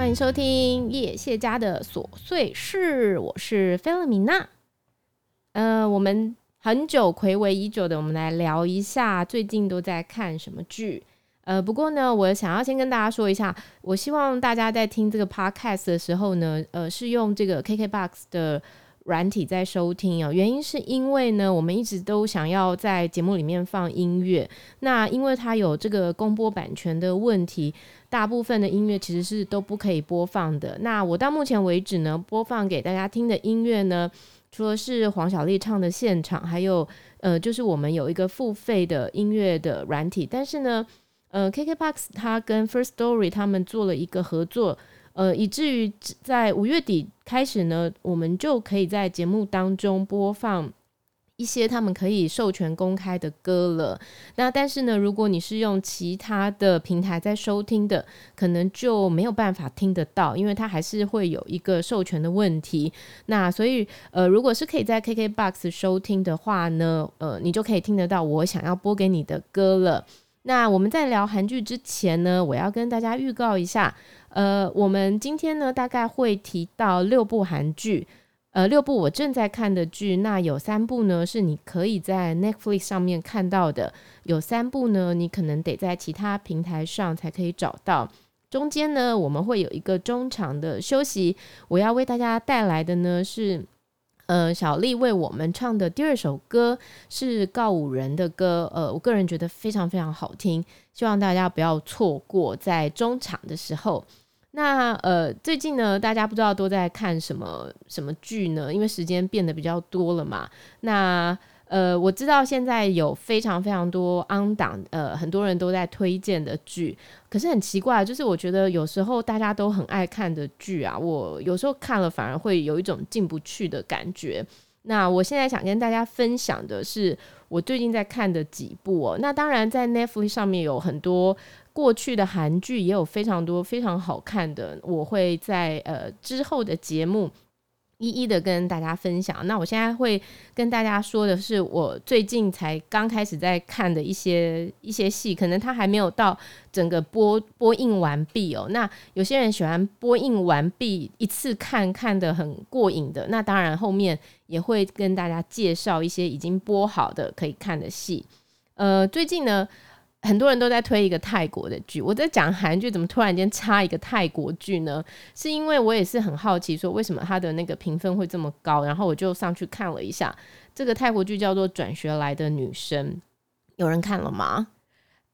欢迎收听叶谢家的琐碎事，我是菲勒米娜。呃，我们很久睽违已久的，我们来聊一下最近都在看什么剧。呃，不过呢，我想要先跟大家说一下，我希望大家在听这个 podcast 的时候呢，呃，是用这个 KKBOX 的软体在收听哦。原因是因为呢，我们一直都想要在节目里面放音乐，那因为它有这个公播版权的问题，大部分的音乐其实是都不可以播放的。那我到目前为止呢，播放给大家听的音乐呢，除了是黄小丽唱的现场，还有呃，就是我们有一个付费的音乐的软体，但是呢。呃，KKBOX 它跟 First Story 他们做了一个合作，呃，以至于在五月底开始呢，我们就可以在节目当中播放一些他们可以授权公开的歌了。那但是呢，如果你是用其他的平台在收听的，可能就没有办法听得到，因为它还是会有一个授权的问题。那所以，呃，如果是可以在 KKBOX 收听的话呢，呃，你就可以听得到我想要播给你的歌了。那我们在聊韩剧之前呢，我要跟大家预告一下，呃，我们今天呢大概会提到六部韩剧，呃，六部我正在看的剧，那有三部呢是你可以在 Netflix 上面看到的，有三部呢你可能得在其他平台上才可以找到。中间呢我们会有一个中场的休息，我要为大家带来的呢是。呃，小丽为我们唱的第二首歌是告五人的歌，呃，我个人觉得非常非常好听，希望大家不要错过在中场的时候。那呃，最近呢，大家不知道都在看什么什么剧呢？因为时间变得比较多了嘛。那呃，我知道现在有非常非常多 on 档，呃，很多人都在推荐的剧。可是很奇怪，就是我觉得有时候大家都很爱看的剧啊，我有时候看了反而会有一种进不去的感觉。那我现在想跟大家分享的是我最近在看的几部哦。那当然在 Netflix 上面有很多过去的韩剧，也有非常多非常好看的。我会在呃之后的节目。一一的跟大家分享。那我现在会跟大家说的是，我最近才刚开始在看的一些一些戏，可能它还没有到整个播播映完毕哦。那有些人喜欢播映完毕一次看看得很过瘾的，那当然后面也会跟大家介绍一些已经播好的可以看的戏。呃，最近呢。很多人都在推一个泰国的剧，我在讲韩剧，怎么突然间插一个泰国剧呢？是因为我也是很好奇，说为什么它的那个评分会这么高，然后我就上去看了一下，这个泰国剧叫做《转学来的女生》，有人看了吗？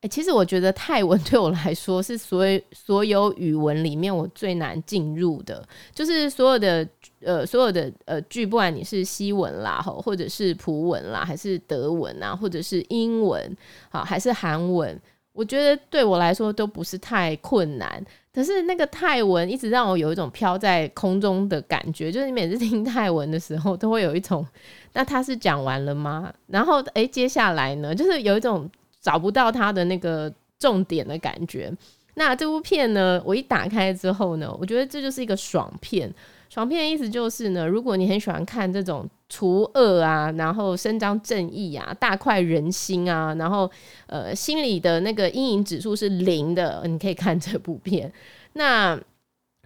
欸，其实我觉得泰文 对我来说是所有所有语文里面我最难进入的，就是所有的呃所有的呃剧，不管你是西文啦，或者是葡文啦，还是德文啊，或者是英文，好还是韩文，我觉得对我来说都不是太困难。可是那个泰文一直让我有一种飘在空中的感觉，就是你每次听泰文的时候，都会有一种，那他是讲完了吗？然后诶、接下来呢，就是有一种。找不到它的那个重点的感觉。那这部片呢，我一打开之后呢，我觉得这就是一个爽片。爽片的意思就是呢，如果你很喜欢看这种除恶啊，然后伸张正义啊，大快人心啊，然后呃心里的那个阴影指数是零的，你可以看这部片。那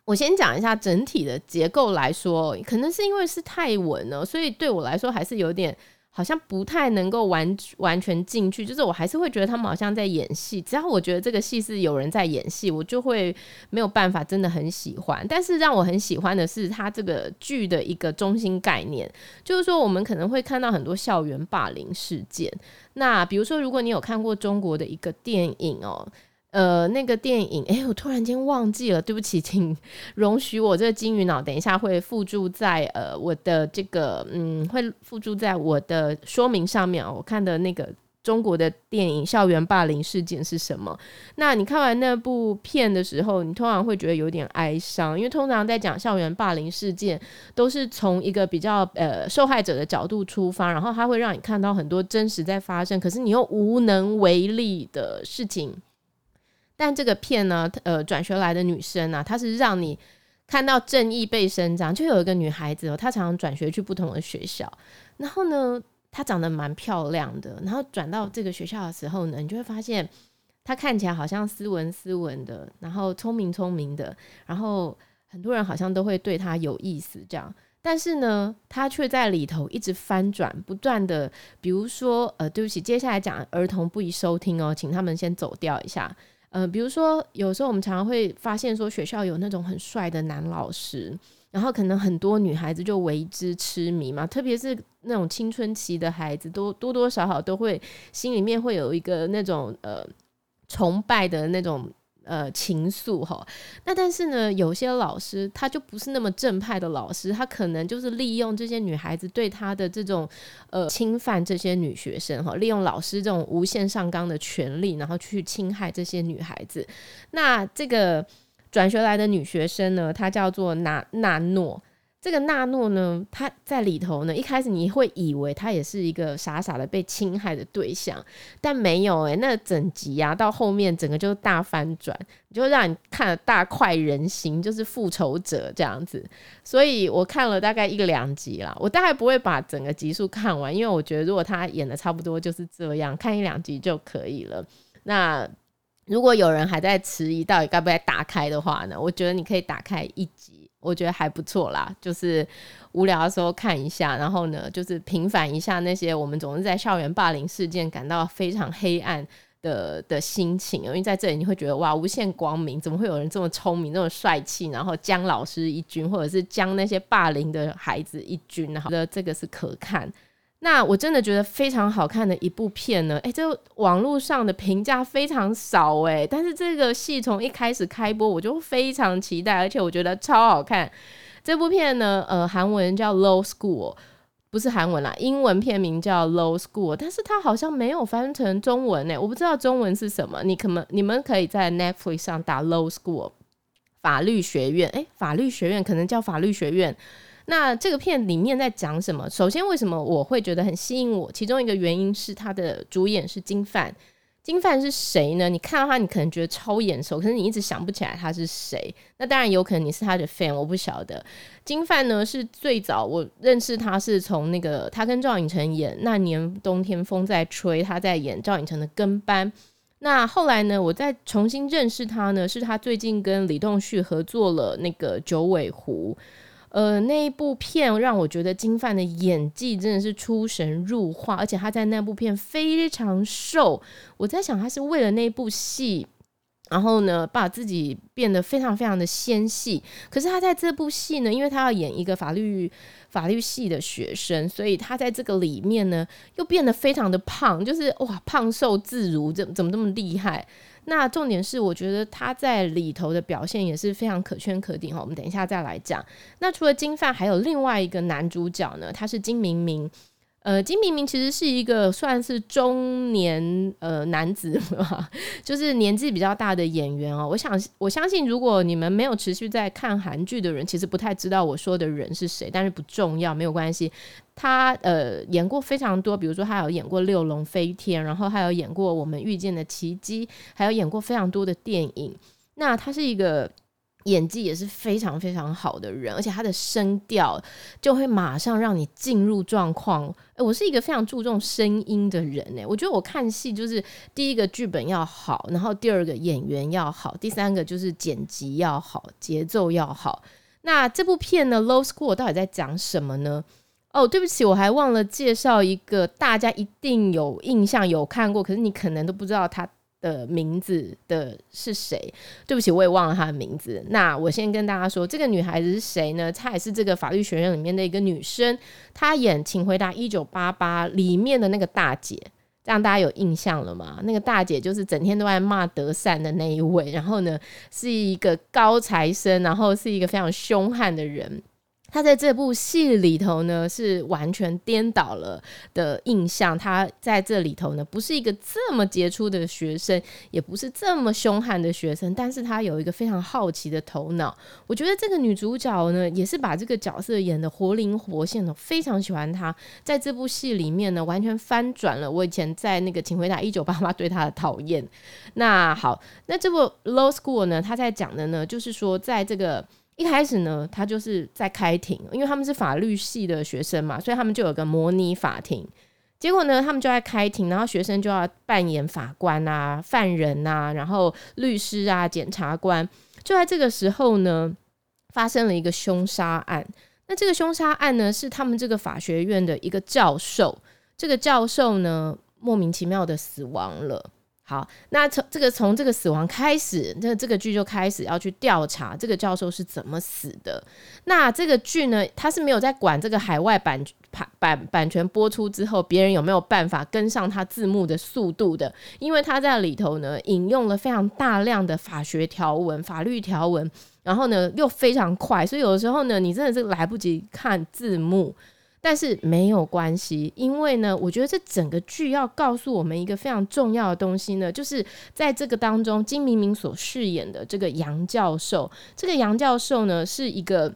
我先讲一下整体的结构来说，可能是因为是泰文呢，所以对我来说还是有点。好像不太能够完完全进去，就是我还是会觉得他们好像在演戏。只要我觉得这个戏是有人在演戏，我就会没有办法真的很喜欢。但是让我很喜欢的是他这个剧的一个中心概念，就是说我们可能会看到很多校园霸凌事件。那比如说，如果你有看过中国的一个电影哦。呃，那个电影，哎，我突然间忘记了，对不起，请 容许我这个金鱼脑，等一下会附注在呃我的这个，嗯，会附注在我的说明上面。我看的那个中国的电影《校园霸凌事件》是什么？那你看完那部片的时候，你通常会觉得有点哀伤，因为通常在讲校园霸凌事件，都是从一个比较呃受害者的角度出发，然后它会让你看到很多真实在发生，可是你又无能为力的事情。但这个片呢，呃，转学来的女生啊，她是让你看到正义被伸张。就有一个女孩子哦，她常常转学去不同的学校，然后呢，她长得蛮漂亮的，然后转到这个学校的时候呢，你就会发现她看起来好像斯文斯文的，然后聪明聪明的，然后很多人好像都会对她有意思这样。但是呢，他却在里头一直翻转，不断的，比如说，呃，对不起，接下来讲儿童不宜收听哦，请他们先走掉一下。呃，比如说，有时候我们常常会发现说，学校有那种很帅的男老师，然后可能很多女孩子就为之痴迷嘛，特别是那种青春期的孩子，多多多少少都会心里面会有一个那种呃崇拜的那种。呃，情愫哈，那但是呢，有些老师他就不是那么正派的老师，他可能就是利用这些女孩子对他的这种呃侵犯这些女学生哈，利用老师这种无限上纲的权利，然后去侵害这些女孩子。那这个转学来的女学生呢，她叫做娜娜诺。这个娜诺呢，她在里头呢，一开始你会以为她也是一个傻傻的被侵害的对象，但没有诶，那整集啊，到后面整个就大翻转，就让你看了大快人心，就是复仇者这样子。所以我看了大概一个两集啦，我大概不会把整个集数看完，因为我觉得如果他演的差不多就是这样，看一两集就可以了。那如果有人还在迟疑到底该不该打开的话呢，我觉得你可以打开一集。我觉得还不错啦，就是无聊的时候看一下，然后呢，就是平反一下那些我们总是在校园霸凌事件感到非常黑暗的的心情。因为在这里你会觉得哇，无限光明，怎么会有人这么聪明、那么帅气，然后将老师一军，或者是将那些霸凌的孩子一军？然后这个是可看。那我真的觉得非常好看的一部片呢，诶，这网络上的评价非常少诶，但是这个戏从一开始开播我就非常期待，而且我觉得超好看。这部片呢，呃，韩文叫《Low School》，不是韩文啦，英文片名叫《Low School》，但是它好像没有翻成中文诶，我不知道中文是什么。你可能你们可以在 Netflix 上打《Low School》，法律学院，诶，法律学院可能叫法律学院。那这个片里面在讲什么？首先，为什么我会觉得很吸引我？其中一个原因是他的主演是金范。金范是谁呢？你看到他，你可能觉得超眼熟，可是你一直想不起来他是谁。那当然有可能你是他的 fan，我不晓得。金范呢是最早我认识他是从那个他跟赵寅成演《那年冬天风在吹》，他在演赵寅成的跟班。那后来呢，我再重新认识他呢，是他最近跟李栋旭合作了那个《九尾狐》。呃，那一部片让我觉得金范的演技真的是出神入化，而且他在那部片非常瘦。我在想，他是为了那部戏，然后呢，把自己变得非常非常的纤细。可是他在这部戏呢，因为他要演一个法律法律系的学生，所以他在这个里面呢，又变得非常的胖，就是哇，胖瘦自如，怎怎么这么厉害？那重点是，我觉得他在里头的表现也是非常可圈可点哈。我们等一下再来讲。那除了金范，还有另外一个男主角呢，他是金明明。呃，金明明其实是一个算是中年呃 男子吧，就是年纪比较大的演员哦。我想我相信，如果你们没有持续在看韩剧的人，其实不太知道我说的人是谁，但是不重要，没有关系。他呃演过非常多，比如说他有演过《六龙飞天》，然后还有演过《我们遇见的奇迹》，还有演过非常多的电影。那他是一个。演技也是非常非常好的人，而且他的声调就会马上让你进入状况。诶，我是一个非常注重声音的人诶，我觉得我看戏就是第一个剧本要好，然后第二个演员要好，第三个就是剪辑要好，节奏要好。那这部片呢，《Low School》到底在讲什么呢？哦，对不起，我还忘了介绍一个大家一定有印象、有看过，可是你可能都不知道他。的名字的是谁？对不起，我也忘了她的名字。那我先跟大家说，这个女孩子是谁呢？她也是这个法律学院里面的一个女生。她演《请回答一九八八》里面的那个大姐，这样大家有印象了吗？那个大姐就是整天都在骂德善的那一位，然后呢，是一个高材生，然后是一个非常凶悍的人。他在这部戏里头呢，是完全颠倒了的印象。他在这里头呢，不是一个这么杰出的学生，也不是这么凶悍的学生，但是他有一个非常好奇的头脑。我觉得这个女主角呢，也是把这个角色演得活灵活现的，非常喜欢她。在这部戏里面呢，完全翻转了我以前在那个《请回答一九八八》对她的讨厌。那好，那这部《Low School》呢，他在讲的呢，就是说在这个。一开始呢，他就是在开庭，因为他们是法律系的学生嘛，所以他们就有个模拟法庭。结果呢，他们就在开庭，然后学生就要扮演法官啊、犯人啊，然后律师啊、检察官。就在这个时候呢，发生了一个凶杀案。那这个凶杀案呢，是他们这个法学院的一个教授。这个教授呢，莫名其妙的死亡了。好，那从这个从这个死亡开始，那这个剧就开始要去调查这个教授是怎么死的。那这个剧呢，他是没有在管这个海外版版版版权播出之后，别人有没有办法跟上他字幕的速度的，因为他在里头呢引用了非常大量的法学条文、法律条文，然后呢又非常快，所以有的时候呢，你真的是来不及看字幕。但是没有关系，因为呢，我觉得这整个剧要告诉我们一个非常重要的东西呢，就是在这个当中，金明明所饰演的这个杨教授，这个杨教授呢是一个。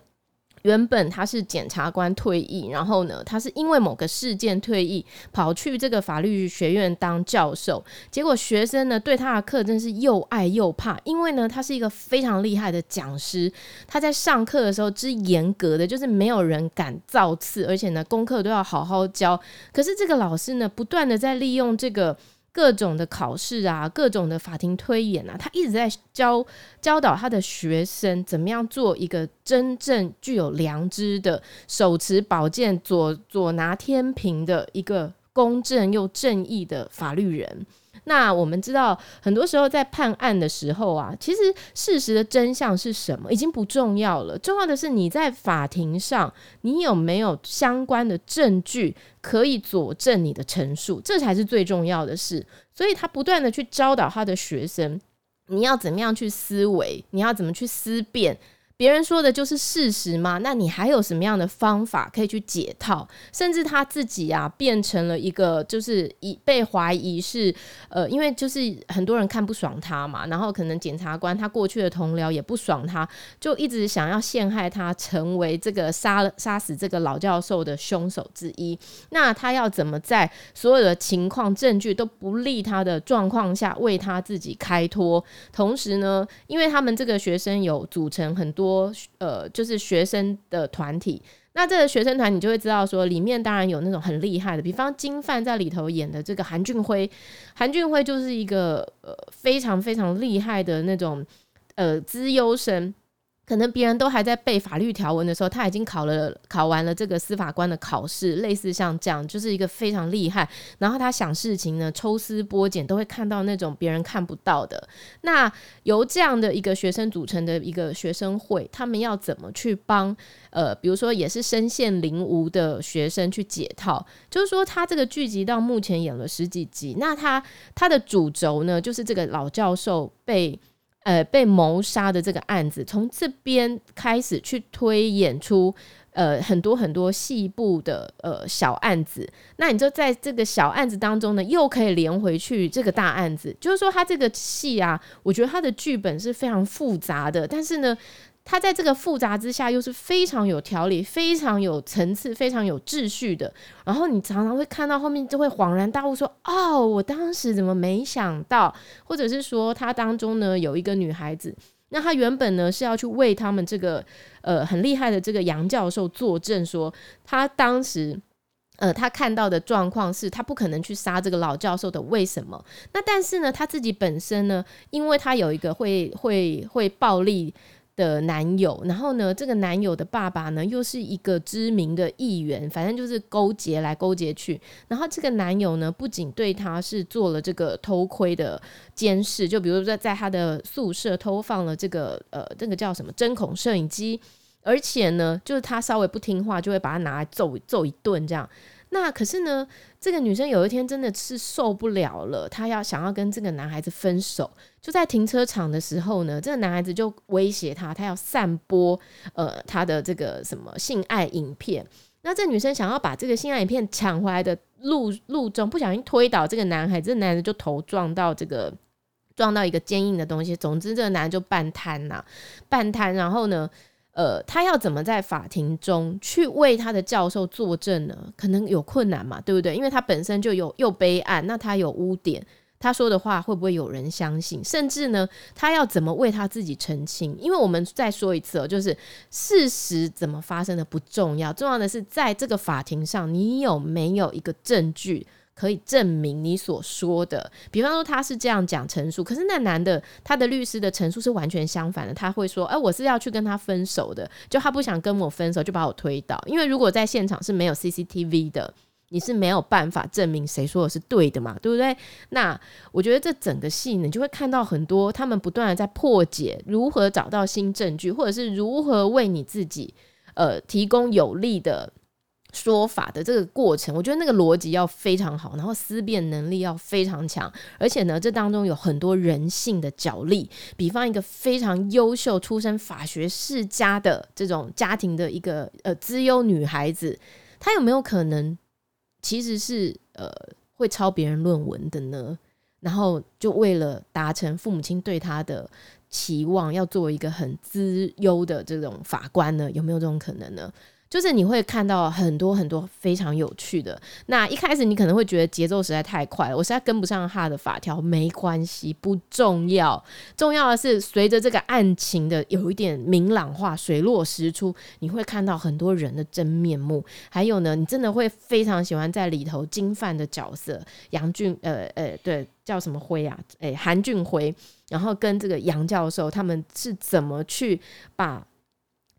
原本他是检察官退役，然后呢，他是因为某个事件退役，跑去这个法律学院当教授。结果学生呢对他的课真是又爱又怕，因为呢他是一个非常厉害的讲师，他在上课的时候之严格的，就是没有人敢造次，而且呢功课都要好好教。可是这个老师呢不断的在利用这个。各种的考试啊，各种的法庭推演啊，他一直在教教导他的学生怎么样做一个真正具有良知的、手持宝剑、左左拿天平的一个公正又正义的法律人。那我们知道，很多时候在判案的时候啊，其实事实的真相是什么已经不重要了，重要的是你在法庭上你有没有相关的证据可以佐证你的陈述，这才是最重要的事。所以他不断的去教导他的学生，你要怎么样去思维，你要怎么去思辨。别人说的就是事实吗？那你还有什么样的方法可以去解套？甚至他自己啊，变成了一个就是一被怀疑是呃，因为就是很多人看不爽他嘛，然后可能检察官他过去的同僚也不爽他，就一直想要陷害他，成为这个杀杀死这个老教授的凶手之一。那他要怎么在所有的情况证据都不利他的状况下为他自己开脱？同时呢，因为他们这个学生有组成很多。多呃，就是学生的团体，那这个学生团你就会知道说，里面当然有那种很厉害的，比方金范在里头演的这个韩俊辉，韩俊辉就是一个呃非常非常厉害的那种呃资优生。可能别人都还在背法律条文的时候，他已经考了考完了这个司法官的考试，类似像这样，就是一个非常厉害。然后他想事情呢，抽丝剥茧，都会看到那种别人看不到的。那由这样的一个学生组成的一个学生会，他们要怎么去帮呃，比如说也是身陷囹圄的学生去解套？就是说，他这个剧集到目前演了十几集，那他他的主轴呢，就是这个老教授被。呃，被谋杀的这个案子，从这边开始去推演出，呃，很多很多细部的呃小案子。那你就在这个小案子当中呢，又可以连回去这个大案子。就是说，他这个戏啊，我觉得他的剧本是非常复杂的，但是呢。他在这个复杂之下，又是非常有条理、非常有层次、非常有秩序的。然后你常常会看到后面，就会恍然大悟，说：“哦，我当时怎么没想到？”或者是说，他当中呢有一个女孩子，那他原本呢是要去为他们这个呃很厉害的这个杨教授作证，说他当时呃他看到的状况是他不可能去杀这个老教授的，为什么？那但是呢，他自己本身呢，因为他有一个会会会暴力。的男友，然后呢，这个男友的爸爸呢，又是一个知名的议员，反正就是勾结来勾结去。然后这个男友呢，不仅对他是做了这个偷窥的监视，就比如说在他的宿舍偷放了这个呃，这个叫什么针孔摄影机，而且呢，就是他稍微不听话，就会把他拿来揍揍一顿这样。那可是呢，这个女生有一天真的是受不了了，她要想要跟这个男孩子分手。就在停车场的时候呢，这个男孩子就威胁她，他要散播呃他的这个什么性爱影片。那这女生想要把这个性爱影片抢回来的路路中，不小心推倒这个男孩，这男孩子就头撞到这个撞到一个坚硬的东西。总之，这个男的就半瘫呐，半瘫。然后呢，呃，他要怎么在法庭中去为他的教授作证呢？可能有困难嘛，对不对？因为他本身就有又悲案，那他有污点，他说的话会不会有人相信？甚至呢，他要怎么为他自己澄清？因为我们再说一次哦，就是事实怎么发生的不重要，重要的是在这个法庭上，你有没有一个证据可以证明你所说的？比方说他是这样讲陈述，可是那男的他的律师的陈述是完全相反的，他会说：“哎，我是要去跟他分手的，就他不想跟我分手，就把我推倒。”因为如果在现场是没有 CCTV 的。你是没有办法证明谁说的是对的嘛，对不对？那我觉得这整个戏，你就会看到很多他们不断的在破解如何找到新证据，或者是如何为你自己呃提供有利的说法的这个过程。我觉得那个逻辑要非常好，然后思辨能力要非常强，而且呢，这当中有很多人性的角力。比方一个非常优秀、出身法学世家的这种家庭的一个呃资优女孩子，她有没有可能？其实是呃会抄别人论文的呢，然后就为了达成父母亲对她的期望，要做一个很资优的这种法官呢，有没有这种可能呢？就是你会看到很多很多非常有趣的。那一开始你可能会觉得节奏实在太快了，我实在跟不上他的法条，没关系，不重要。重要的是随着这个案情的有一点明朗化、水落石出，你会看到很多人的真面目。还有呢，你真的会非常喜欢在里头金范的角色，杨俊，呃呃，对，叫什么辉啊？诶、韩俊辉，然后跟这个杨教授他们是怎么去把。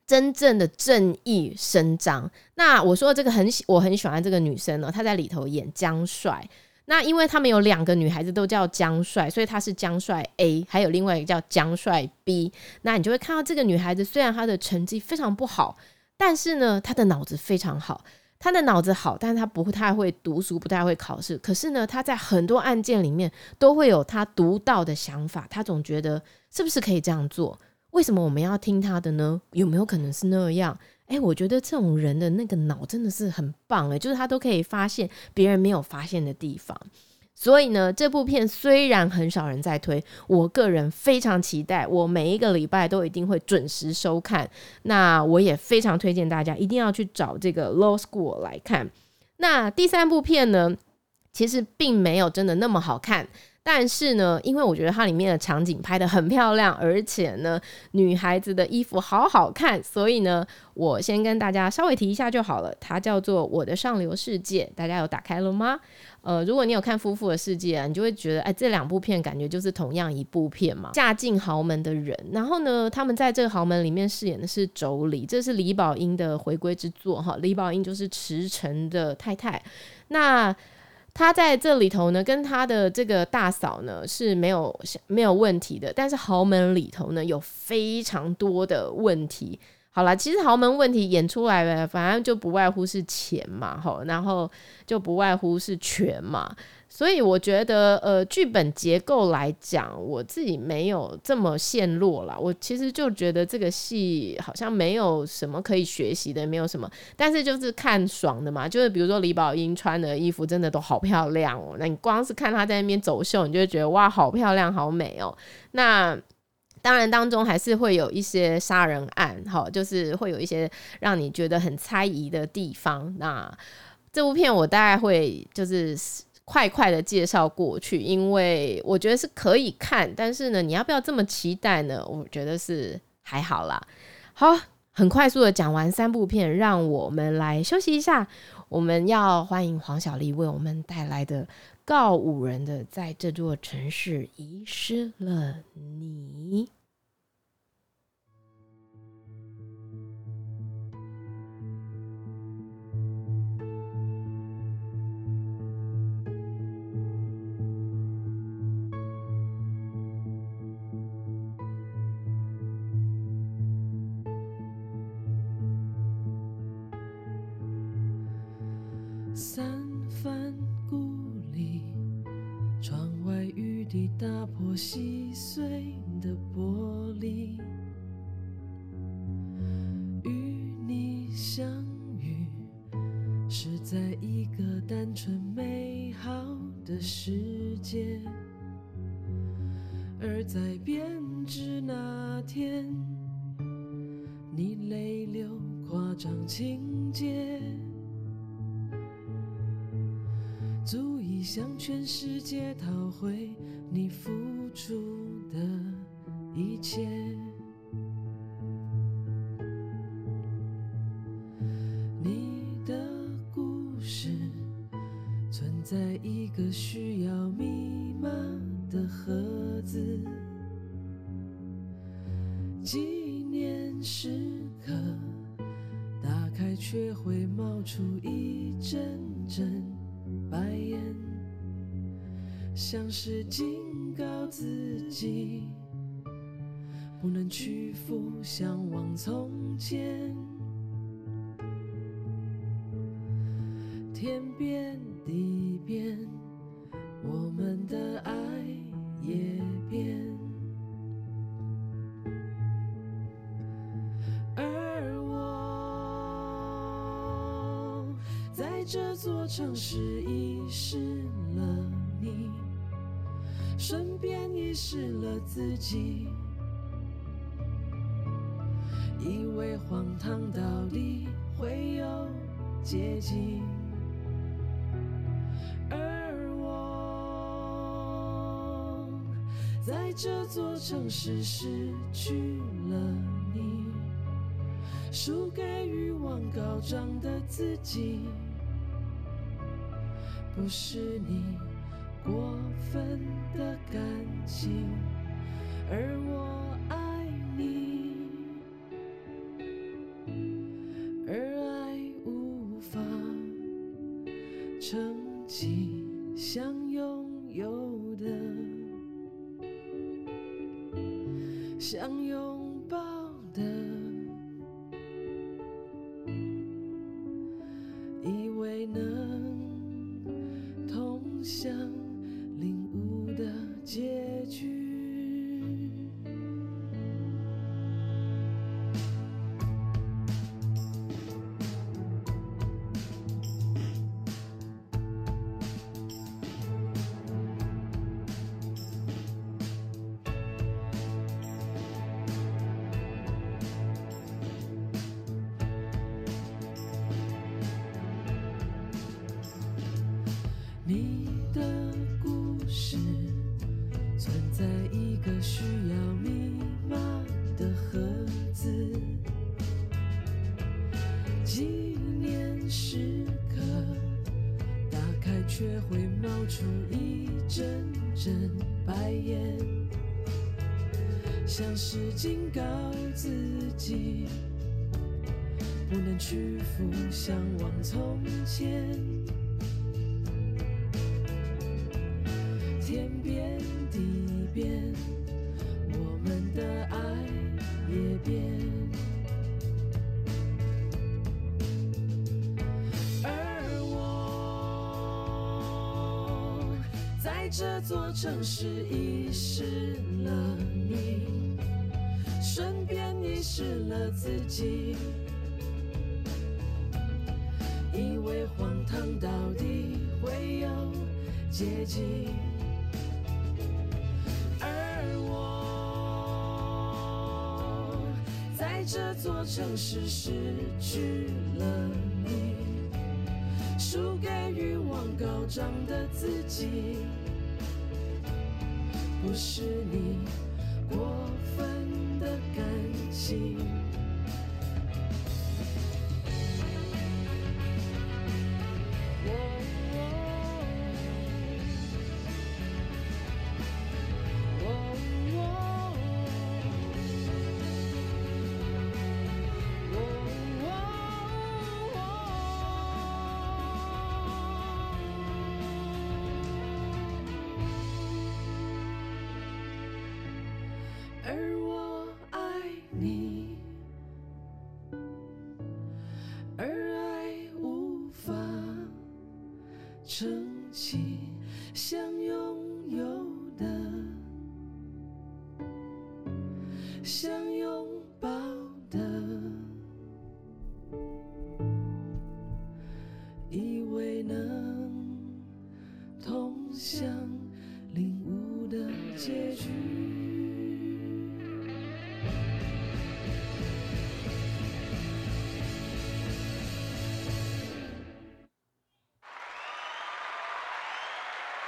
真正的正义伸张。那我说这个很喜，我很喜欢这个女生呢。她在里头演江帅。那因为他们有两个女孩子都叫江帅，所以她是江帅 A，还有另外一个叫江帅 B。那你就会看到这个女孩子，虽然她的成绩非常不好，但是呢，她的脑子非常好。她的脑子好，但是她不太会读书，不太会考试。可是呢，她在很多案件里面都会有她独到的想法。她总觉得是不是可以这样做？为什么我们要听他的呢？有没有可能是那样？诶，我觉得这种人的那个脑真的是很棒诶，就是他都可以发现别人没有发现的地方。所以呢，这部片虽然很少人在推，我个人非常期待，我每一个礼拜都一定会准时收看。那我也非常推荐大家一定要去找这个《Law School》来看。那第三部片呢，其实并没有真的那么好看。但是呢，因为我觉得它里面的场景拍得很漂亮，而且呢，女孩子的衣服好好看，所以呢，我先跟大家稍微提一下就好了。它叫做《我的上流世界》，大家有打开了吗？呃，如果你有看《夫妇的世界》，你就会觉得，哎，这两部片感觉就是同样一部片嘛。嫁进豪门的人，然后呢，他们在这个豪门里面饰演的是妯娌，这是李宝英的回归之作哈。李宝英就是池诚的太太，那。他在这里头呢，跟他的这个大嫂呢是没有 没有问题的，但是豪门里头呢有非常多的问题。好了，其实豪门问题演出来了，反正就不外乎是钱嘛，吼，然后就不外乎是权嘛。所以我觉得，呃，剧本结构来讲，我自己没有这么陷落了。我其实就觉得这个戏好像没有什么可以学习的，没有什么，但是就是看爽的嘛。就是比如说李宝英穿的衣服真的都好漂亮哦，那你光是看她在那边走秀，你就会觉得哇，好漂亮，好美哦。那当然当中还是会有一些杀人案，哈，就是会有一些让你觉得很猜疑的地方。那这部片我大概会就是。快快的介绍过去，因为我觉得是可以看，但是呢，你要不要这么期待呢？我觉得是还好啦。好，很快速的讲完三部片，让我们来休息一下。我们要欢迎黄小丽为我们带来的《告五人的在这座城市遗失了你》。相遇，是在一个单纯美好的世界，而在编织那天，你泪流夸张情节。足以向全世界讨回你付出的一切。自己，不能屈服，向往从前。天变地变，我们的爱也变。而我在这座城市遗失了你，顺便遗失了自己，以为荒唐到底会有捷径，而我在这座城市失去了你，输给欲望高涨的自己。不是你过分的感情，而我爱你，出一阵阵白烟像是警告自己，不能屈服，向往从前。城市遗失了你。顺便遗失了自己，以为荒唐到底会有捷径，而我在这座城市失去了你，输给欲望高涨的自己，不是你过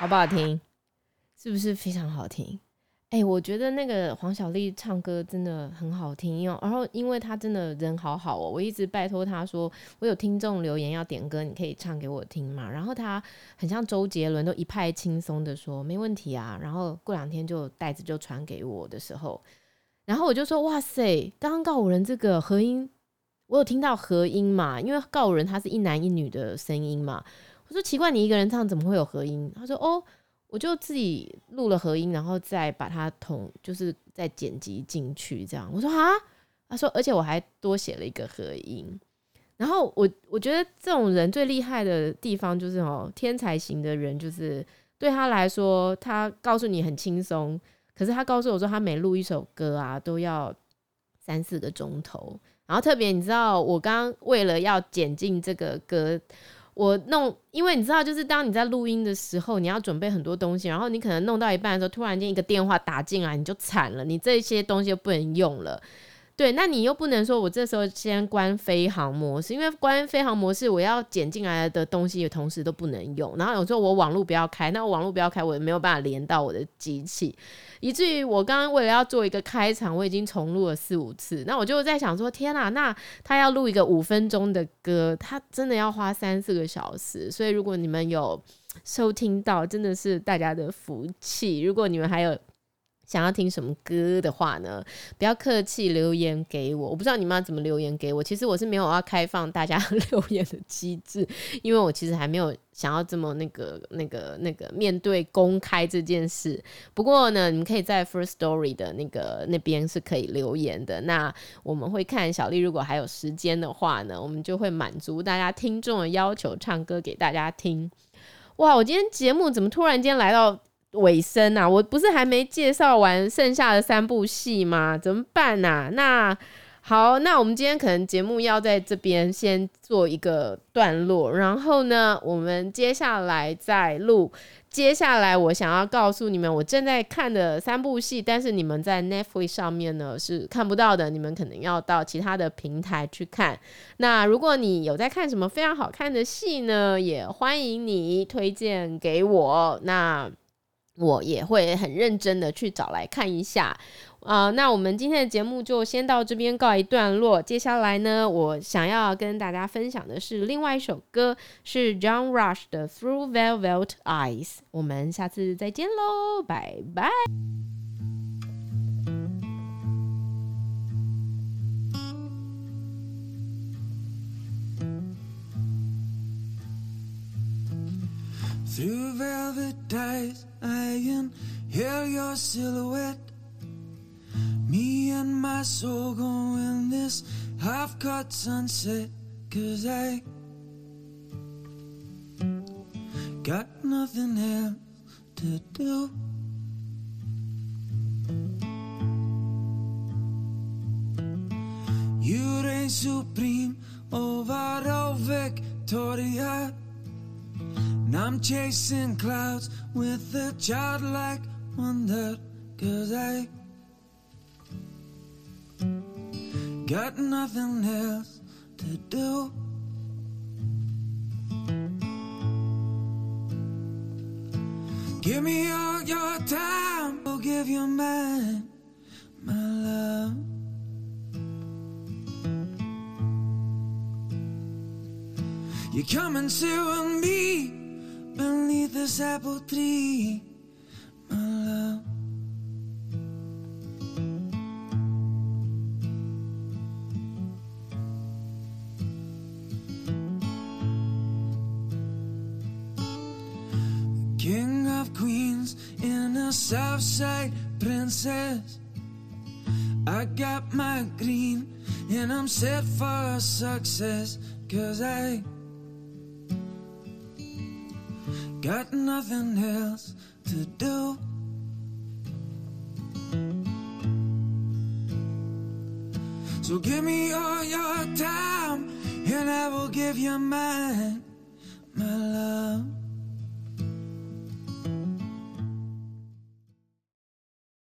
好不好听？是不是非常好听？哎、我觉得那个黄小丽唱歌真的很好听哟。然后，因为她真的人好好哦，我一直拜托她说，我有听众留言要点歌，你可以唱给我听嘛。然后她很像周杰伦，都一派轻松的说没问题啊。然后过两天就带子就传给我的时候，然后我就说哇塞，刚刚告五人这个合音，我有听到合音嘛？因为告五人他是一男一女的声音嘛。我说奇怪，你一个人唱怎么会有合音？他说哦。我就自己录了合音，然后再把它同，就是再剪辑进去，这样。我说啊，他说，而且我还多写了一个合音。然后我我觉得这种人最厉害的地方就是哦，天才型的人就是对他来说，他告诉你很轻松，可是他告诉我说，他每录一首歌啊，都要三四个钟头。然后特别你知道，我刚为了要剪进这个歌。我弄，因为你知道，就是当你在录音的时候，你要准备很多东西，然后你可能弄到一半的时候，突然间一个电话打进来，你就惨了，你这些东西就不能用了。对，那你又不能说我这时候先关飞航模式，因为关飞航模式，我要剪进来的东西也同时都不能用。然后有时候我网络不要开，那我网络不要开，我也没有办法连到我的机器，以至于我刚刚为了要做一个开场，我已经重录了四五次。那我就在想说，天哪，那他要录一个五分钟的歌，他真的要花三四个小时。所以如果你们有收听到，真的是大家的福气。如果你们还有。想要听什么歌的话呢？不要客气，留言给我。我不知道你们要怎么留言给我。其实我是没有要开放大家 留言的机制，因为我其实还没有想要这么那个、那个、那个面对公开这件事。不过呢，你们可以在 First Story 的那个那边是可以留言的。那我们会看小丽，如果还有时间的话呢，我们就会满足大家听众的要求，唱歌给大家听。哇，我今天节目怎么突然间来到？尾声啊，我不是还没介绍完剩下的三部戏吗？怎么办啊？那好，那我们今天可能节目要在这边先做一个段落，然后呢，我们接下来再录。接下来我想要告诉你们，我正在看的三部戏，但是你们在 Netflix 上面呢是看不到的，你们可能要到其他的平台去看。那如果你有在看什么非常好看的戏呢，也欢迎你推荐给我。那我也会很认真的去找来看一下，啊、呃，那我们今天的节目就先到这边告一段落。接下来呢，我想要跟大家分享的是另外一首歌，是 John Rush 的《Through Velvet Eyes》。我们下次再见喽，拜拜。Through velvet eyes I can hear your silhouette. Me and my soul go in this half cut sunset. Cause I got nothing else to do. You reign supreme over all Victoria. And I'm chasing clouds with a childlike wonder, cause I got nothing else to do. Give me all your time, I'll give you mine, my love. You come and sit with me beneath this apple tree, my love. King of queens in a south side princess. I got my green and I'm set for success. Cause I Got nothing else to do. So give me all your time, and I will give you mine.